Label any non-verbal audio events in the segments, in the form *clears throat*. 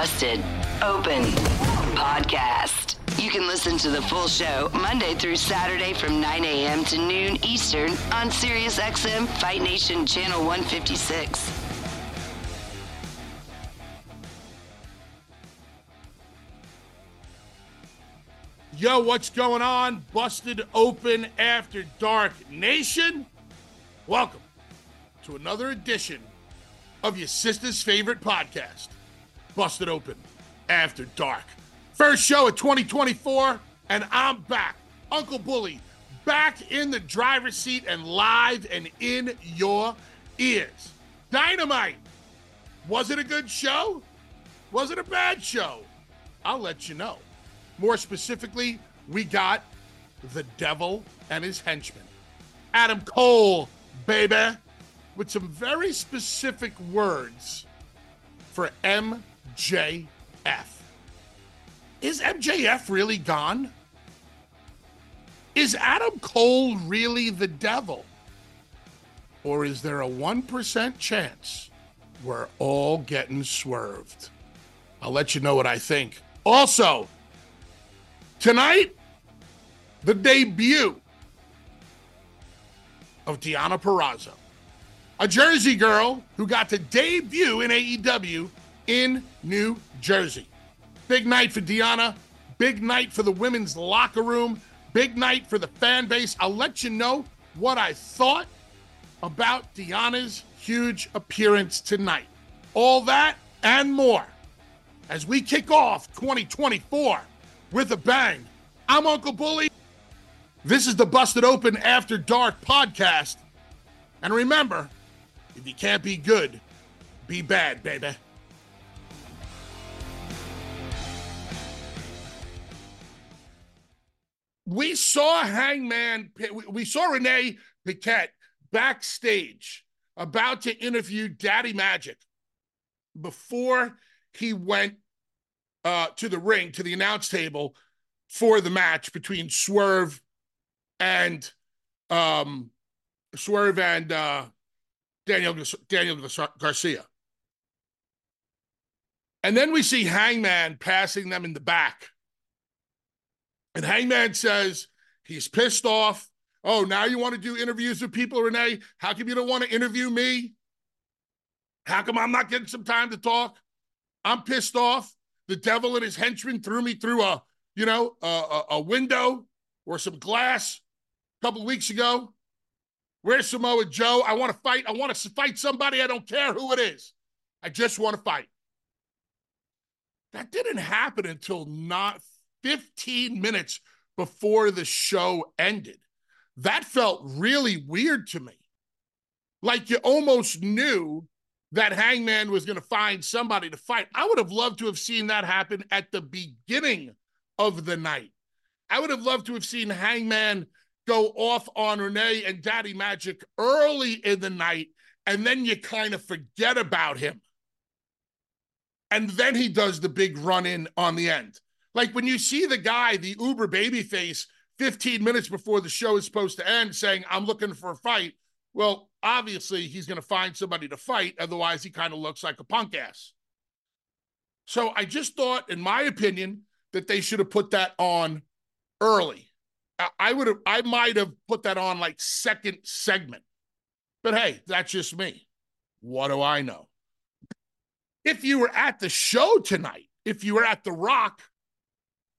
Busted Open Podcast. You can listen to the full show Monday through Saturday from 9 a.m. to noon Eastern on SiriusXM Fight Nation Channel 156. Yo, what's going on? Busted Open After Dark Nation. Welcome to another edition of your sister's favorite podcast, Busted Open After Dark. First show of 2024, and I'm back. Uncle Bully, back in the driver's seat and live and in your ears. Dynamite. Was it a good show? Was it a bad show? I'll let you know. More specifically, we got the devil and his henchmen. Adam Cole, baby, with some very specific words for MJF. Is MJF really gone? Is Adam Cole really the devil? Or is there a 1% chance we're all getting swerved? I'll let you know what I think. Also, tonight, the debut of Deonna Purrazzo, a Jersey girl who got to debut in AEW in New Jersey. Big night for Deonna, big night for the women's locker room, big night for the fan base. I'll let you know what I thought about Deonna's huge appearance tonight. All that and more as we kick off 2024 with a bang. I'm Uncle Bully. This is the Busted Open After Dark podcast. And remember, if you can't be good, be bad, baby. We saw Hangman, we saw Renee Paquette backstage about to interview Daddy Magic before he went uh, to the ring, to the announce table for the match between Swerve and um, Swerve and uh, Daniel Daniel Garcia. And then we see Hangman passing them in the back. And Hangman says he's pissed off. Oh, now you want to do interviews with people, Renee? How come you don't want to interview me? How come I'm not getting some time to talk? I'm pissed off. The devil and his henchmen threw me through a, you know, a, a, a window or some glass a couple weeks ago. Where's Samoa Joe? I want to fight. I want to fight somebody. I don't care who it is. I just want to fight. That didn't happen until not 15 minutes before the show ended. That felt really weird to me. Like you almost knew that Hangman was going to find somebody to fight. I would have loved to have seen that happen at the beginning of the night. I would have loved to have seen Hangman go off on Renee and Daddy Magic early in the night, and then you kind of forget about him. And then he does the big run in on the end. Like when you see the guy, the Uber babyface, 15 minutes before the show is supposed to end, saying, I'm looking for a fight. Well, obviously, he's going to find somebody to fight. Otherwise, he kind of looks like a punk ass. So I just thought, in my opinion, that they should have put that on early. I would have, I might have put that on like second segment. But hey, that's just me. What do I know? if you were at the show tonight, if you were at the Rock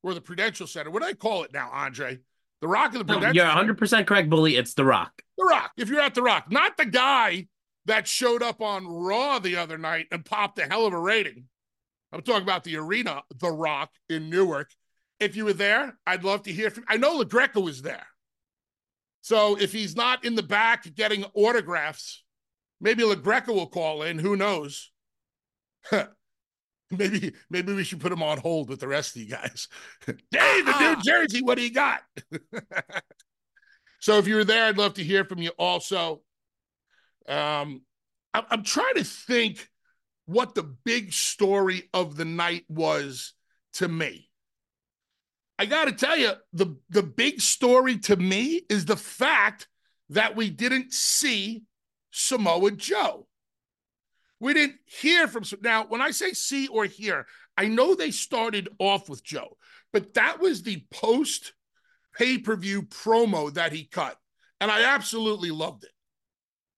or the Prudential Center, what do I call it now, Andre? The Rock of the No, Prudential? you're 100 percent correct, bully. It's The Rock. The Rock. If you're at The Rock, not the guy that showed up on Raw the other night and popped a hell of a rating. I'm talking about the arena, The Rock in Newark. If you were there, I'd love to hear from. I know LaGreca was there, so if he's not in the back getting autographs, maybe LaGreca will call in. Who knows? *laughs* *laughs* maybe maybe we should put him on hold with the rest of you guys. *laughs* Dave in New Jersey, what do you got? *laughs* so if you were there, I'd love to hear from you also. Um, I'm, I'm trying to think what the big story of the night was to me. I got to tell you, the, the big story to me is the fact that we didn't see Samoa Joe. We didn't hear from now. When I say see or hear, I know they started off with Joe, but that was the post pay per view promo that he cut, and I absolutely loved it.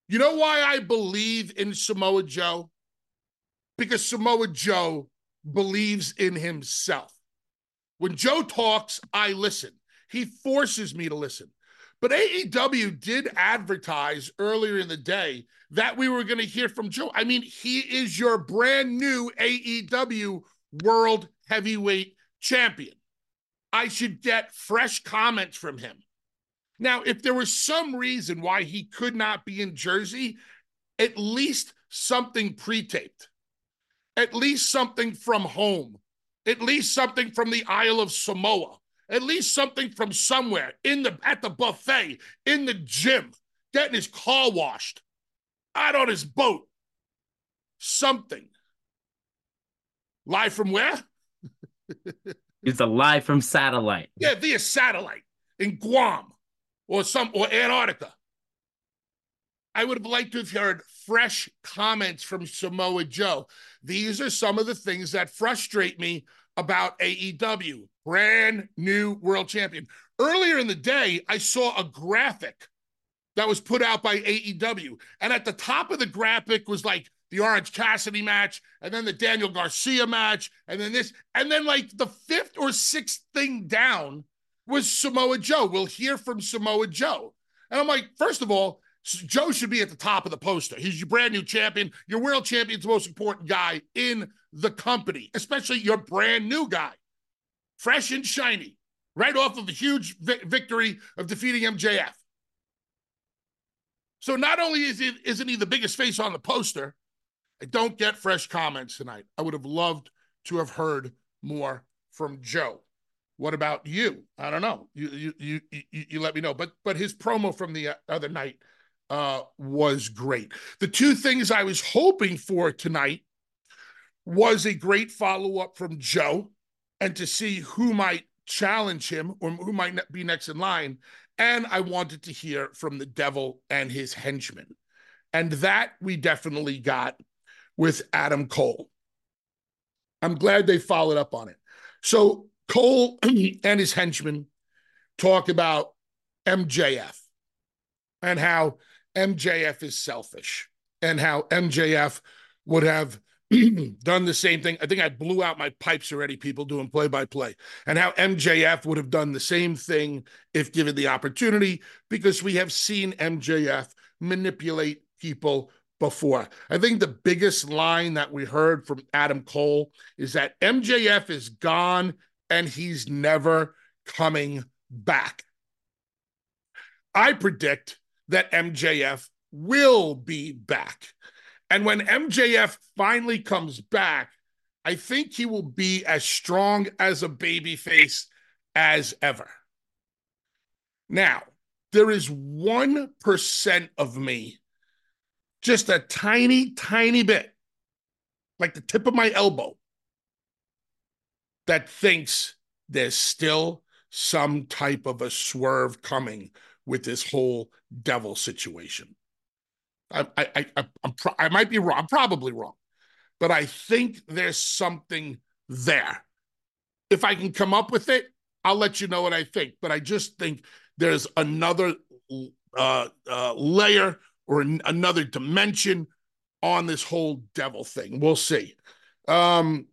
You know why I believe in Samoa Joe? Because Samoa Joe believes in himself. When Joe talks, I listen. He forces me to listen. But AEW did advertise earlier in the day that we were going to hear from Joe. I mean, he is your brand new AEW World Heavyweight Champion. I should get fresh comments from him. Now, if there was some reason why he could not be in Jersey, at least something pre taped, at least something from home, at least something from the Isle of Samoa, at least something from somewhere in the at the buffet, in the gym, getting his car washed, out on his boat, something. Live from where? *laughs* It's a live from satellite. Yeah, via satellite in Guam or some or Antarctica. I would have liked to have heard fresh comments from Samoa Joe. These are some of the things that frustrate me about AEW. Brand new world champion. Earlier in the day, I saw a graphic that was put out by AEW. And at the top of the graphic was like the Orange Cassidy match, and then the Daniel Garcia match, and then this. And then, like, the fifth or sixth thing down was Samoa Joe. We'll hear from Samoa Joe. And I'm like, first of all, Joe should be at the top of the poster. He's your brand new champion. Your world champion's the most important guy in the company, especially your brand new guy, fresh and shiny, right off of a huge vi- victory of defeating MJF. So not only is isn't he the biggest face on the poster, I don't get fresh comments tonight. I would have loved to have heard more from Joe. What about you? I don't know. You you you you, you let me know. But but his promo from the other night uh, was great. The two things I was hoping for tonight was a great follow up from Joe and to see who might challenge him or who might be next in line. And I wanted to hear from the devil and his henchmen. And that we definitely got with Adam Cole. I'm glad they followed up on it. So Cole *clears throat* and his henchmen talk about MJF and how MJF is selfish and how MJF would have *clears throat* done the same thing. I think I blew out my pipes already, people doing play by play, and how MJF would have done the same thing if given the opportunity, because we have seen MJF manipulate people before. I think the biggest line that we heard from Adam Cole is that MJF is gone and he's never coming back. I predict that MJF will be back. And when MJF finally comes back, I think he will be as strong as a babyface as ever. Now, there is 1% of me, just a tiny, tiny bit, like the tip of my elbow, that thinks there's still some type of a swerve coming with this whole devil situation. I, I, I, I'm pro- I might be wrong. I'm probably wrong, but I think there's something there. If I can come up with it, I'll let you know what I think. But I just think there's another uh, uh, layer or an- another dimension on this whole devil thing. We'll see. Um,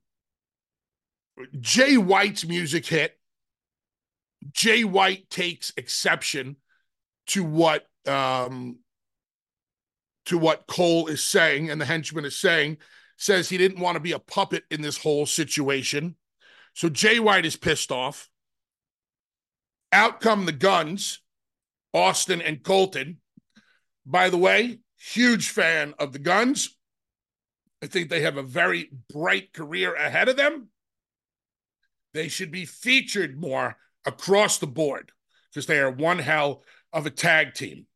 Jay White's music hit. Jay White takes exception to what um, to what Cole is saying and the henchman is saying. Says he didn't want to be a puppet in this whole situation. So Jay White is pissed off. Out come the guns, Austin and Colton. By the way, huge fan of the guns. I think they have a very bright career ahead of them. They should be featured more across the board because they are one hell of a tag team.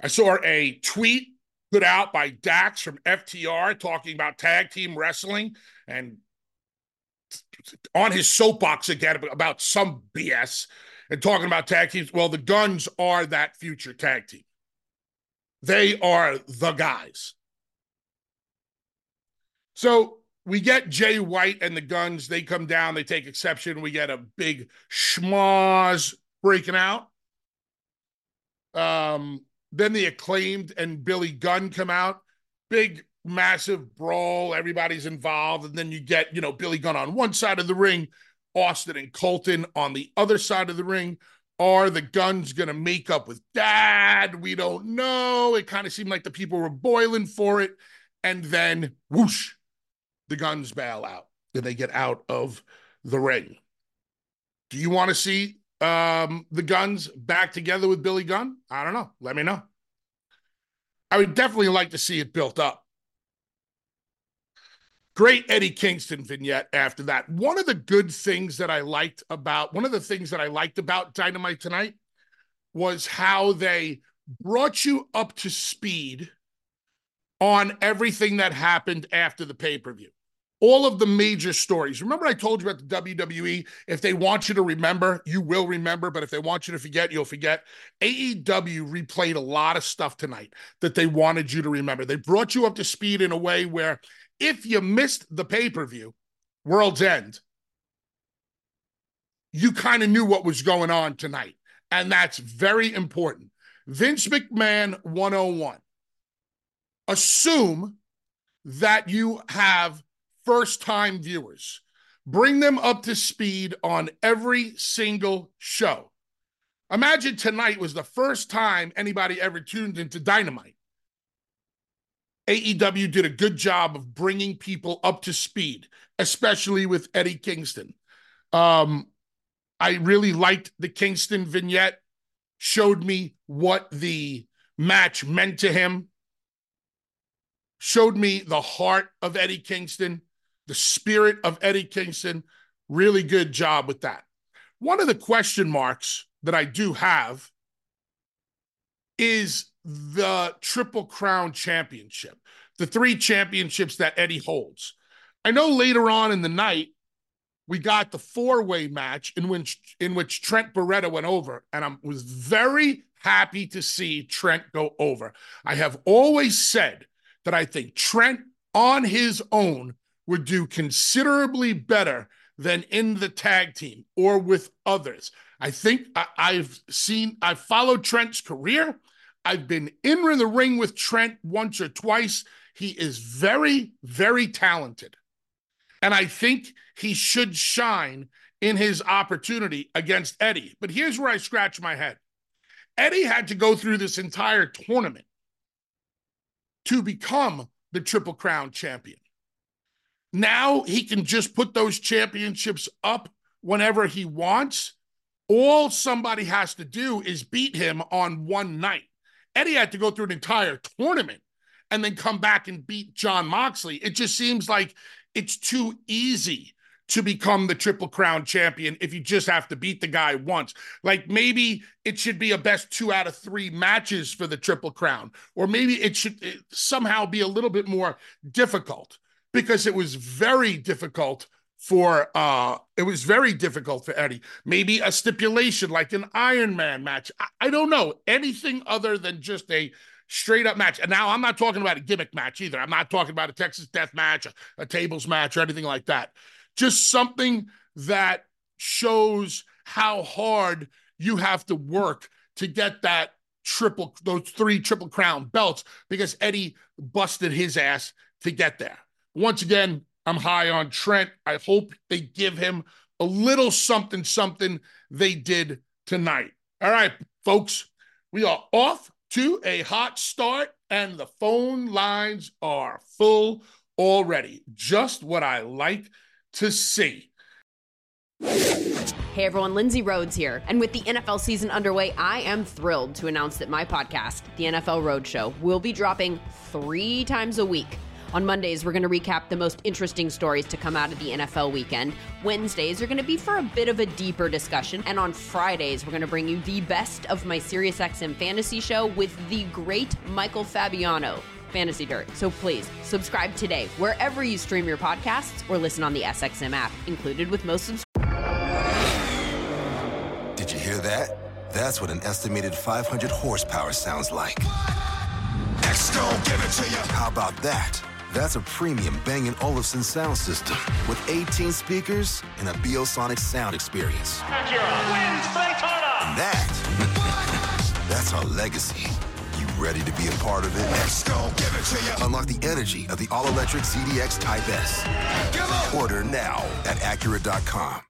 I saw a tweet put out by Dax from FTR talking about tag team wrestling and on his soapbox again about some BS and talking about tag teams. Well, the Guns are that future tag team. They are the guys. So we get Jay White and the Guns. They come down, they take exception. We get a big schmoz breaking out. Um, then the acclaimed and Billy Gunn come out. Big, massive brawl. Everybody's involved. And then you get, you know, Billy Gunn on one side of the ring, Austin and Colton on the other side of the ring. Are the guns going to make up with dad? We don't know. It kind of seemed like the people were boiling for it. And then whoosh, the guns bail out and they get out of the ring. Do you want to see um, the guns back together with Billy Gunn? I don't know. Let me know. I would definitely like to see it built up. Great Eddie Kingston vignette after that. One of the good things that I liked about one of the things that I liked about Dynamite tonight was how they brought you up to speed on everything that happened after the pay per view all of the major stories. Remember, I told you about the WWE? If they want you to remember, you will remember. But if they want you to forget, you'll forget. AEW replayed a lot of stuff tonight that they wanted you to remember. They brought you up to speed in a way where if you missed the pay per view, World's End, you kind of knew what was going on tonight. And that's very important. Vince McMahon 101. Assume that you have first time viewers. Bring them up to speed on every single show. Imagine tonight was the first time anybody ever tuned into Dynamite. AEW did a good job of bringing people up to speed, especially with Eddie Kingston. Um, I really liked the Kingston vignette, showed me what the match meant to him, showed me the heart of Eddie Kingston the spirit of Eddie Kingston. Really good job with that. One of the question marks that I do have is the Triple Crown Championship, the three championships that Eddie holds. I know later on in the night, we got the four-way match in which in which Trent Beretta went over, and I was very happy to see Trent go over. I have always said that I think Trent on his own would do considerably better than in the tag team or with others. I think I, have seen, I've followed Trent's career. I've been in the ring with Trent once or twice. He is very, very talented. And I think he should shine in his opportunity against Eddie. But here's where I scratch my head Eddie had to go through this entire tournament to become the Triple Crown champion. Now he can just put those championships up whenever he wants. All somebody has to do is beat him on one night. Eddie had to go through an entire tournament and then come back and beat Jon Moxley. It just seems like it's too easy to become the Triple Crown champion if you just have to beat the guy once. Like maybe it should be a best two out of three matches for the Triple Crown, or maybe it should somehow be a little bit more difficult because it was very difficult for uh it was very difficult for Eddie. Maybe a stipulation like an Iron Man match. I, I don't know. Anything other than just a straight up match. And now I'm not talking about a gimmick match either. I'm not talking about a Texas death match, a, a tables match, or anything like that. Just something that shows how hard you have to work to get that triple those three triple crown belts because Eddie busted his ass to get there. Once again, I'm high on Trent. I hope they give him a little something something they did tonight. All right, folks, we are off to a hot start and the phone lines are full already. Just what I like to see. Hey everyone, Lindsay Rhodes here. And with the NFL season underway, I am thrilled to announce that my podcast, The NFL Roadshow, will be dropping three times a week. On Mondays, we're going to recap the most interesting stories to come out of the NFL weekend. Wednesdays are going to be for a bit of a deeper discussion. And on Fridays, we're going to bring you the best of my SiriusXM fantasy show with the great Michael Fabiano. Fantasy Dirt. So please subscribe today wherever you stream your podcasts or listen on the SXM app, included with most subscribers. Did you hear that? That's what an estimated 500 horsepower sounds like. X gon' give it to you. How about that? That's a premium Bang & Olufsen sound system with 18 speakers and a Biosonic sound experience. Acura wins Daytona. And that, *laughs* that's our legacy. You ready to be a part of it? X gon' give it to you. Unlock the energy of the all-electric ZDX Type S. Order now at Acura.com.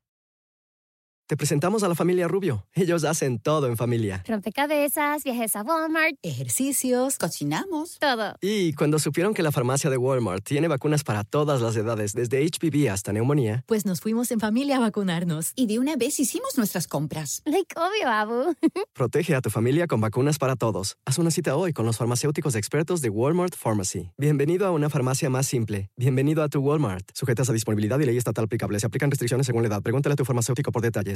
Te presentamos a la familia Rubio. Ellos hacen todo en familia. Rompecabezas, viajes a Walmart, ejercicios, cocinamos, todo. Y cuando supieron que la farmacia de Walmart tiene vacunas para todas las edades, desde HPV hasta neumonía, pues nos fuimos en familia a vacunarnos. Y de una vez hicimos nuestras compras. Like obvio, Abu. *laughs* Protege a tu familia con vacunas para todos. Haz una cita hoy con los farmacéuticos expertos de Walmart Pharmacy. Bienvenido a una farmacia más simple. Bienvenido a tu Walmart. Sujetas a disponibilidad y ley estatal aplicable. Se aplican restricciones según la edad. Pregúntale a tu farmacéutico por detalles.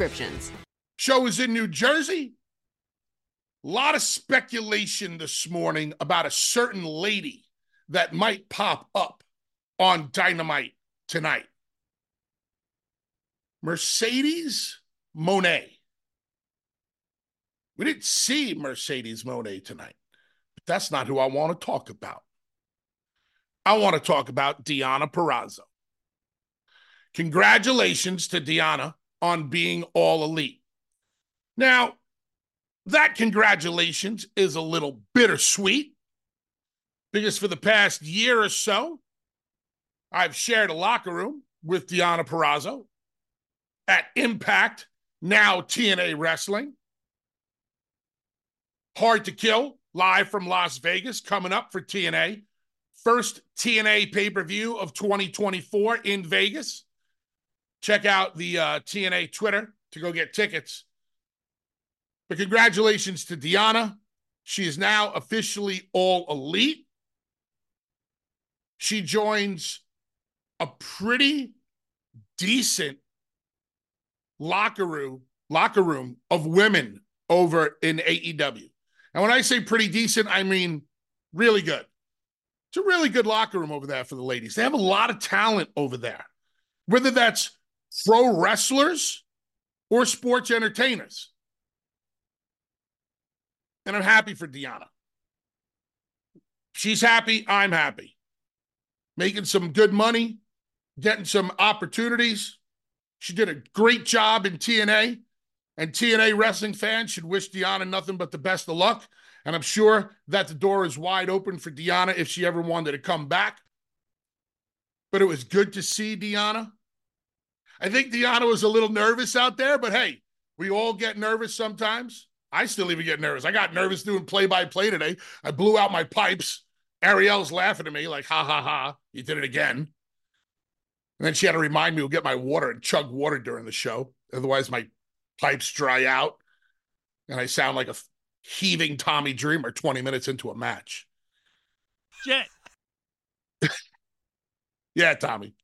Subscriptions. Show is in New Jersey. A lot of speculation this morning about a certain lady that might pop up on Dynamite tonight. Mercedes Moné. We didn't see Mercedes Moné tonight, but that's not who I want to talk about. I want to talk about Deonna Purrazzo. Congratulations to Deonna on being all elite. Now, that congratulations is a little bittersweet because for the past year or so, I've shared a locker room with Deonna Perrazzo at Impact, now TNA Wrestling. Hard to Kill, live from Las Vegas, coming up for TNA. First TNA pay per view of 2024 in Vegas. Check out the uh, TNA Twitter to go get tickets. But congratulations to Deonna. She is now officially all elite. She joins a pretty decent locker room, locker room of women over in AEW. And when I say pretty decent, I mean really good. It's a really good locker room over there for the ladies. They have a lot of talent over there, whether that's pro wrestlers or sports entertainers. And I'm happy for Deonna. She's happy. I'm happy. Making some good money, getting some opportunities. She did a great job in TNA. And TNA wrestling fans should wish Deonna nothing but the best of luck. And I'm sure that the door is wide open for Deonna if she ever wanted to come back. But it was good to see Deonna. I think Deonna was a little nervous out there, but hey, we all get nervous sometimes. I still even get nervous. I got nervous doing play by play today. I blew out my pipes. Ariel's laughing at me like, ha ha ha, you did it again. And then she had to remind me to get my water and chug water during the show. Otherwise, my pipes dry out and I sound like a heaving Tommy Dreamer 20 minutes into a match. Shit. *laughs* yeah, Tommy.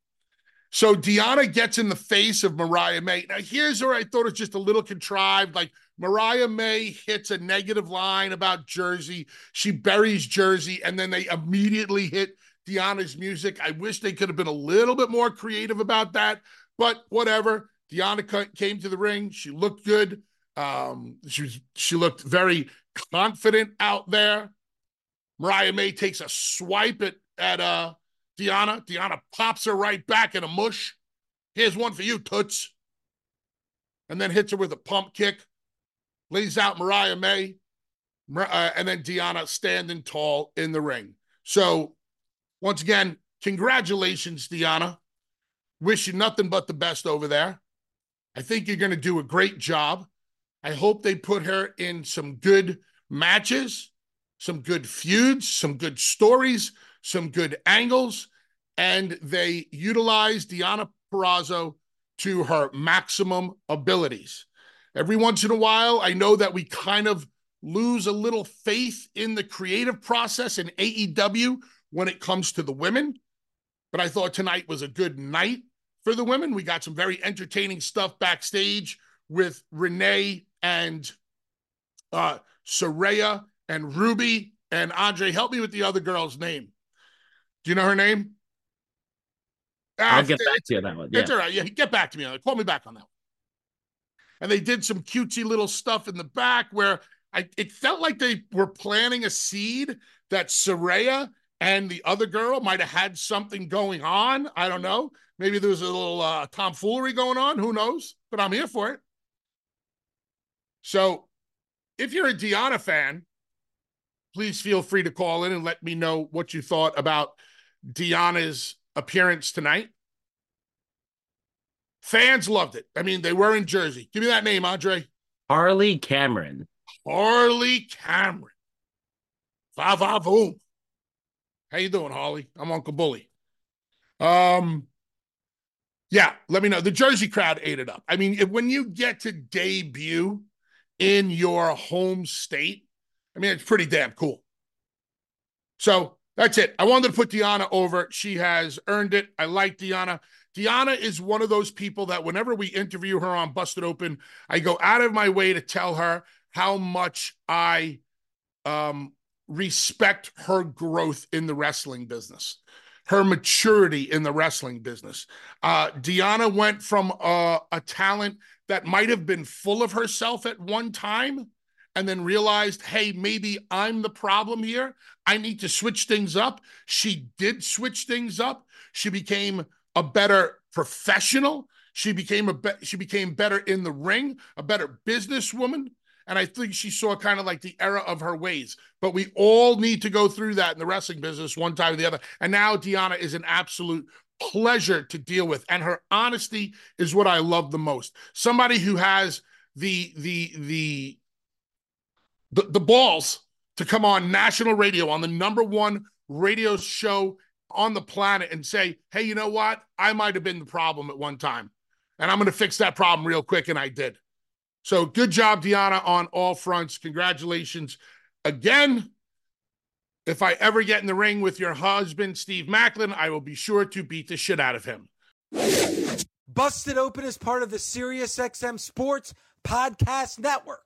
So Deonna gets in the face of Mariah May. Now, here's where I thought it was just a little contrived. Like Mariah May hits a negative line about Jersey. She buries Jersey, and then they immediately hit Deonna's music. I wish they could have been a little bit more creative about that, but whatever. Deonna came to the ring. She looked good. Um, she was, she looked very confident out there. Mariah May takes a swipe at at uh Deonna. Deonna pops her right back in a mush. Here's one for you, Toots. And then hits her with a pump kick. Lays out Mariah May. Uh, and then Deonna standing tall in the ring. So, once again, congratulations, Deonna. Wish you nothing but the best over there. I think you're going to do a great job. I hope they put her in some good matches, some good feuds, some good stories, some good angles, and they utilized Deonna Purrazzo to her maximum abilities. Every once in a while, I know that we kind of lose a little faith in the creative process in AEW when it comes to the women, but I thought tonight was a good night for the women. We got some very entertaining stuff backstage with Renee and uh Saraya and Ruby and Andre. Help me with the other girl's name. Do you know her name? I'll get back to you on that one. Yeah. It's all right. Yeah, get back to me on that. Call me back on that one. And they did some cutesy little stuff in the back where I it felt like they were planting a seed that Saraya and the other girl might have had something going on. I don't know. Maybe there was a little uh, tomfoolery going on. Who knows? But I'm here for it. So if you're a Deonna fan, please feel free to call in and let me know what you thought about Deonna's appearance tonight. Fans loved it. I mean, they were in Jersey. Give me that name, Andre. Harley Cameron. Harley Cameron. Va va boom. How you doing, Harley? I'm Uncle Bully. Um, yeah, let me know. The Jersey crowd ate it up. I mean, if, when you get to debut in your home state, I mean, it's pretty damn cool. So that's it. I wanted to put Deonna over. She has earned it. I like Deonna. Deonna is one of those people that whenever we interview her on Busted Open, I go out of my way to tell her how much I um, respect her growth in the wrestling business, her maturity in the wrestling business. Uh, Deonna went from a, a talent that might have been full of herself at one time and then realized, hey, maybe I'm the problem here. I need to switch things up. She did switch things up. She became a better professional. She became a be- she became better in the ring, a better businesswoman. And I think she saw kind of like the era of her ways. But we all need to go through that in the wrestling business one time or the other. And now Deonna is an absolute pleasure to deal with. And her honesty is what I love the most. Somebody who has the the the the, the balls to come on national radio on the number one radio show on the planet and say, hey, you know what? I might have been the problem at one time. And I'm going to fix that problem real quick. And I did. So good job, Deonna, on all fronts. Congratulations again. If I ever get in the ring with your husband, Steve Maclin, I will be sure to beat the shit out of him. Busted Open is part of the SiriusXM Sports Podcast Network.